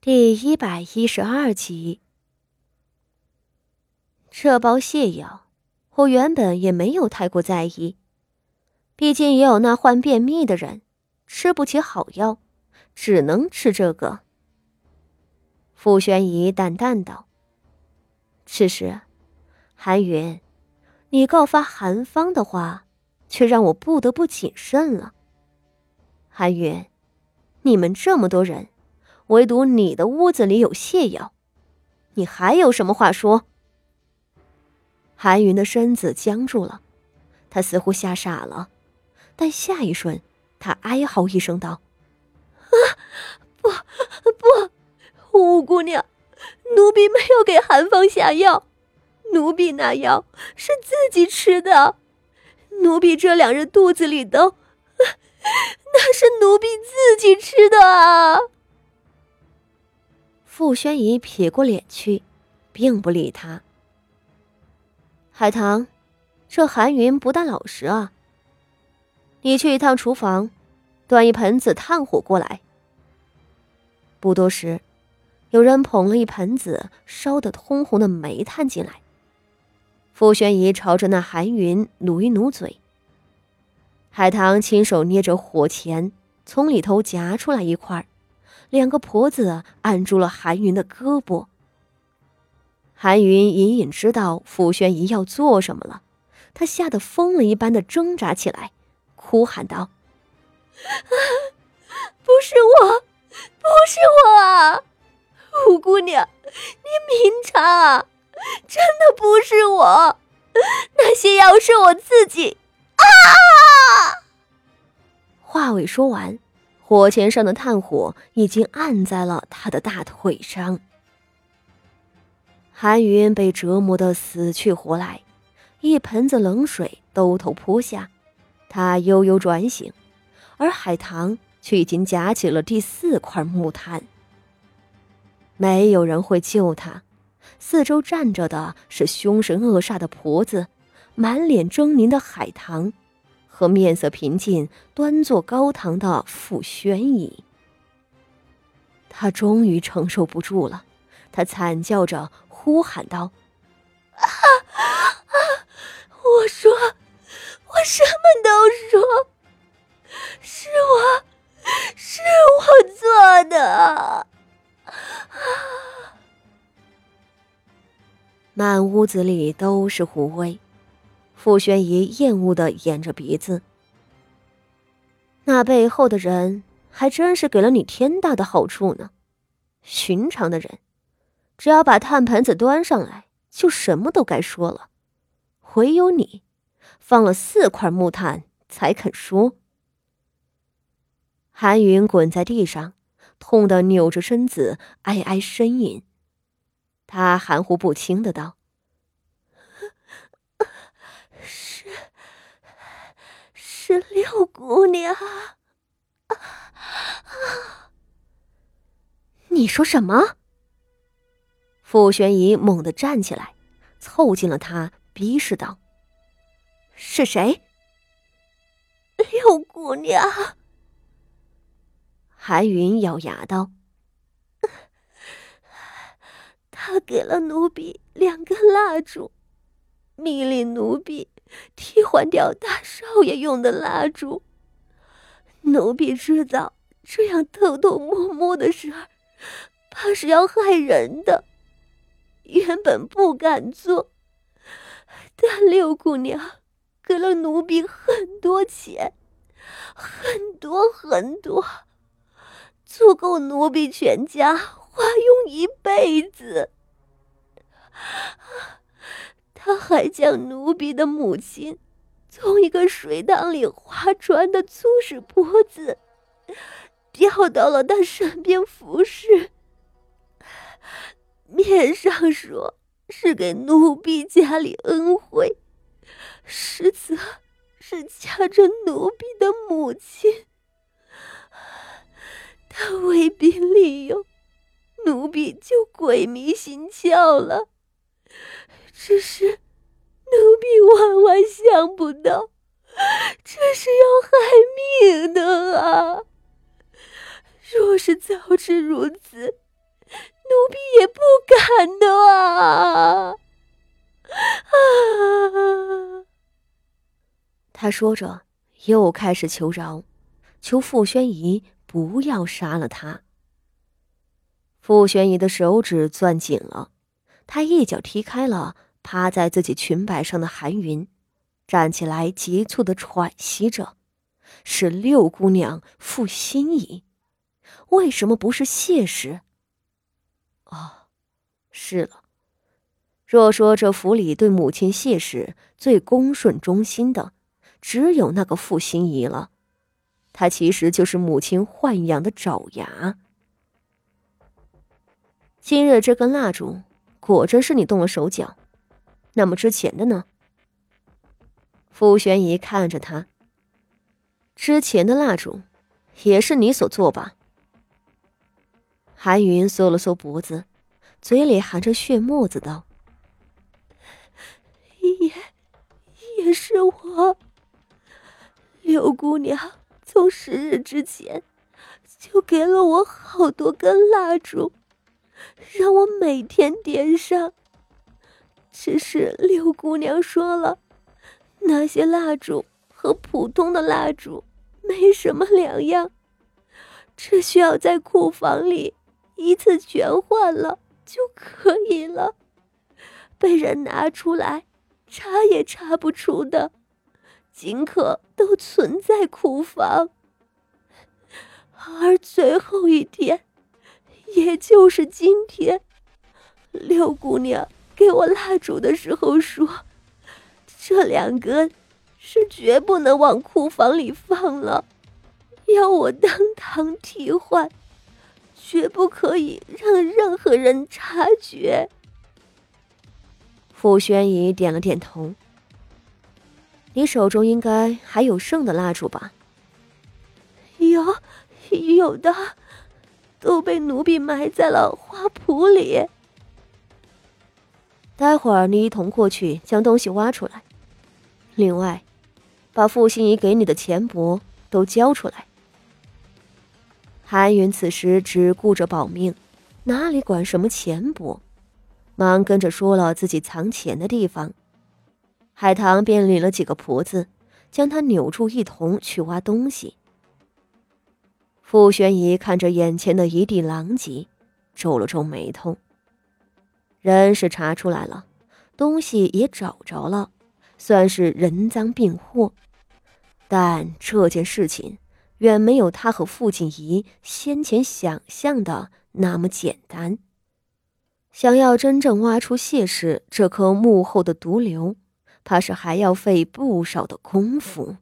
第一百一十二集，这包泻药，我原本也没有太过在意，毕竟也有那患便秘的人吃不起好药，只能吃这个。傅宣仪淡淡道：“此时，韩云，你告发韩芳的话，却让我不得不谨慎了。韩云，你们这么多人。”唯独你的屋子里有泻药，你还有什么话说？韩云的身子僵住了，他似乎吓傻了，但下一瞬，他哀嚎一声道：“啊，不不，五姑娘，奴婢没有给韩芳下药，奴婢那药是自己吃的，奴婢这两日肚子里的，那是奴婢自己吃的啊。”傅宣仪撇过脸去，并不理他。海棠，这韩云不大老实啊。你去一趟厨房，端一盆子炭火过来。不多时，有人捧了一盆子烧得通红的煤炭进来。傅宣仪朝着那韩云努一努嘴。海棠亲手捏着火钳，从里头夹出来一块儿两个婆子按住了韩云的胳膊。韩云隐隐知道傅宣仪要做什么了，他吓得疯了一般的挣扎起来，哭喊道：“不是我，不是我啊！五姑娘，你明察，真的不是我，那些药是我自己啊！”话未说完。火钳上的炭火已经按在了他的大腿上。韩云被折磨得死去活来，一盆子冷水兜头泼下，他悠悠转醒，而海棠却已经夹起了第四块木炭。没有人会救他，四周站着的是凶神恶煞的婆子，满脸狰狞的海棠。和面色平静、端坐高堂的傅宣仪，他终于承受不住了，他惨叫着呼喊道：“啊啊！我说，我什么都说，是我，是我做的。”满屋子里都是狐威。傅宣仪厌恶的掩着鼻子。那背后的人还真是给了你天大的好处呢。寻常的人，只要把炭盆子端上来，就什么都该说了。唯有你，放了四块木炭才肯说。韩云滚在地上，痛得扭着身子哀哀呻吟。他含糊不清的道。是六姑娘，你说什么？傅玄仪猛地站起来，凑近了他，逼视道：“是谁？”六姑娘。韩云咬牙道：“他给了奴婢两根蜡烛，命令奴婢。”替换掉大少爷用的蜡烛，奴婢知道这样偷偷摸摸的事儿，怕是要害人的，原本不敢做。但六姑娘给了奴婢很多钱，很多很多，足够奴婢全家花用一辈子。他还将奴婢的母亲从一个水塘里划船的粗使婆子调到了他身边服侍，面上说是给奴婢家里恩惠，实则是掐着奴婢的母亲。他威逼利诱，奴婢就鬼迷心窍了。只是，奴婢万万想不到，这是要害命的啊！若是早知如此，奴婢也不敢的啊！啊！他说着，又开始求饶，求傅宣仪不要杀了他。傅宣仪的手指攥紧了，他一脚踢开了趴在自己裙摆上的韩云，站起来，急促的喘息着：“是六姑娘傅心怡，为什么不是谢氏？”哦，是了。若说这府里对母亲谢氏最恭顺忠心的，只有那个傅心怡了，她其实就是母亲豢养的爪牙。今日这根蜡烛，果真是你动了手脚。那么之前的呢？傅玄仪看着他，之前的蜡烛，也是你所做吧？韩云缩了缩脖子，嘴里含着血沫子道。也也是我，柳姑娘从十日之前就给了我好多根蜡烛，让我每天点上。只是六姑娘说了，那些蜡烛和普通的蜡烛没什么两样，只需要在库房里一次全换了就可以了，被人拿出来。查也查不出的，尽可都存在库房。而最后一天，也就是今天，六姑娘给我蜡烛的时候说，这两根是绝不能往库房里放了，要我当堂替换，绝不可以让任何人察觉。傅宣仪点了点头。你手中应该还有剩的蜡烛吧？有，有的，都被奴婢埋在了花圃里。待会儿你一同过去将东西挖出来。另外，把傅心怡给你的钱帛都交出来。韩云此时只顾着保命，哪里管什么钱帛？忙跟着说了自己藏钱的地方，海棠便领了几个婆子，将他扭住一同去挖东西。傅玄仪看着眼前的一地狼藉，皱了皱眉头。人是查出来了，东西也找着了，算是人赃并获，但这件事情远没有他和傅锦仪先前想象的那么简单。想要真正挖出谢氏这颗幕后的毒瘤，怕是还要费不少的功夫。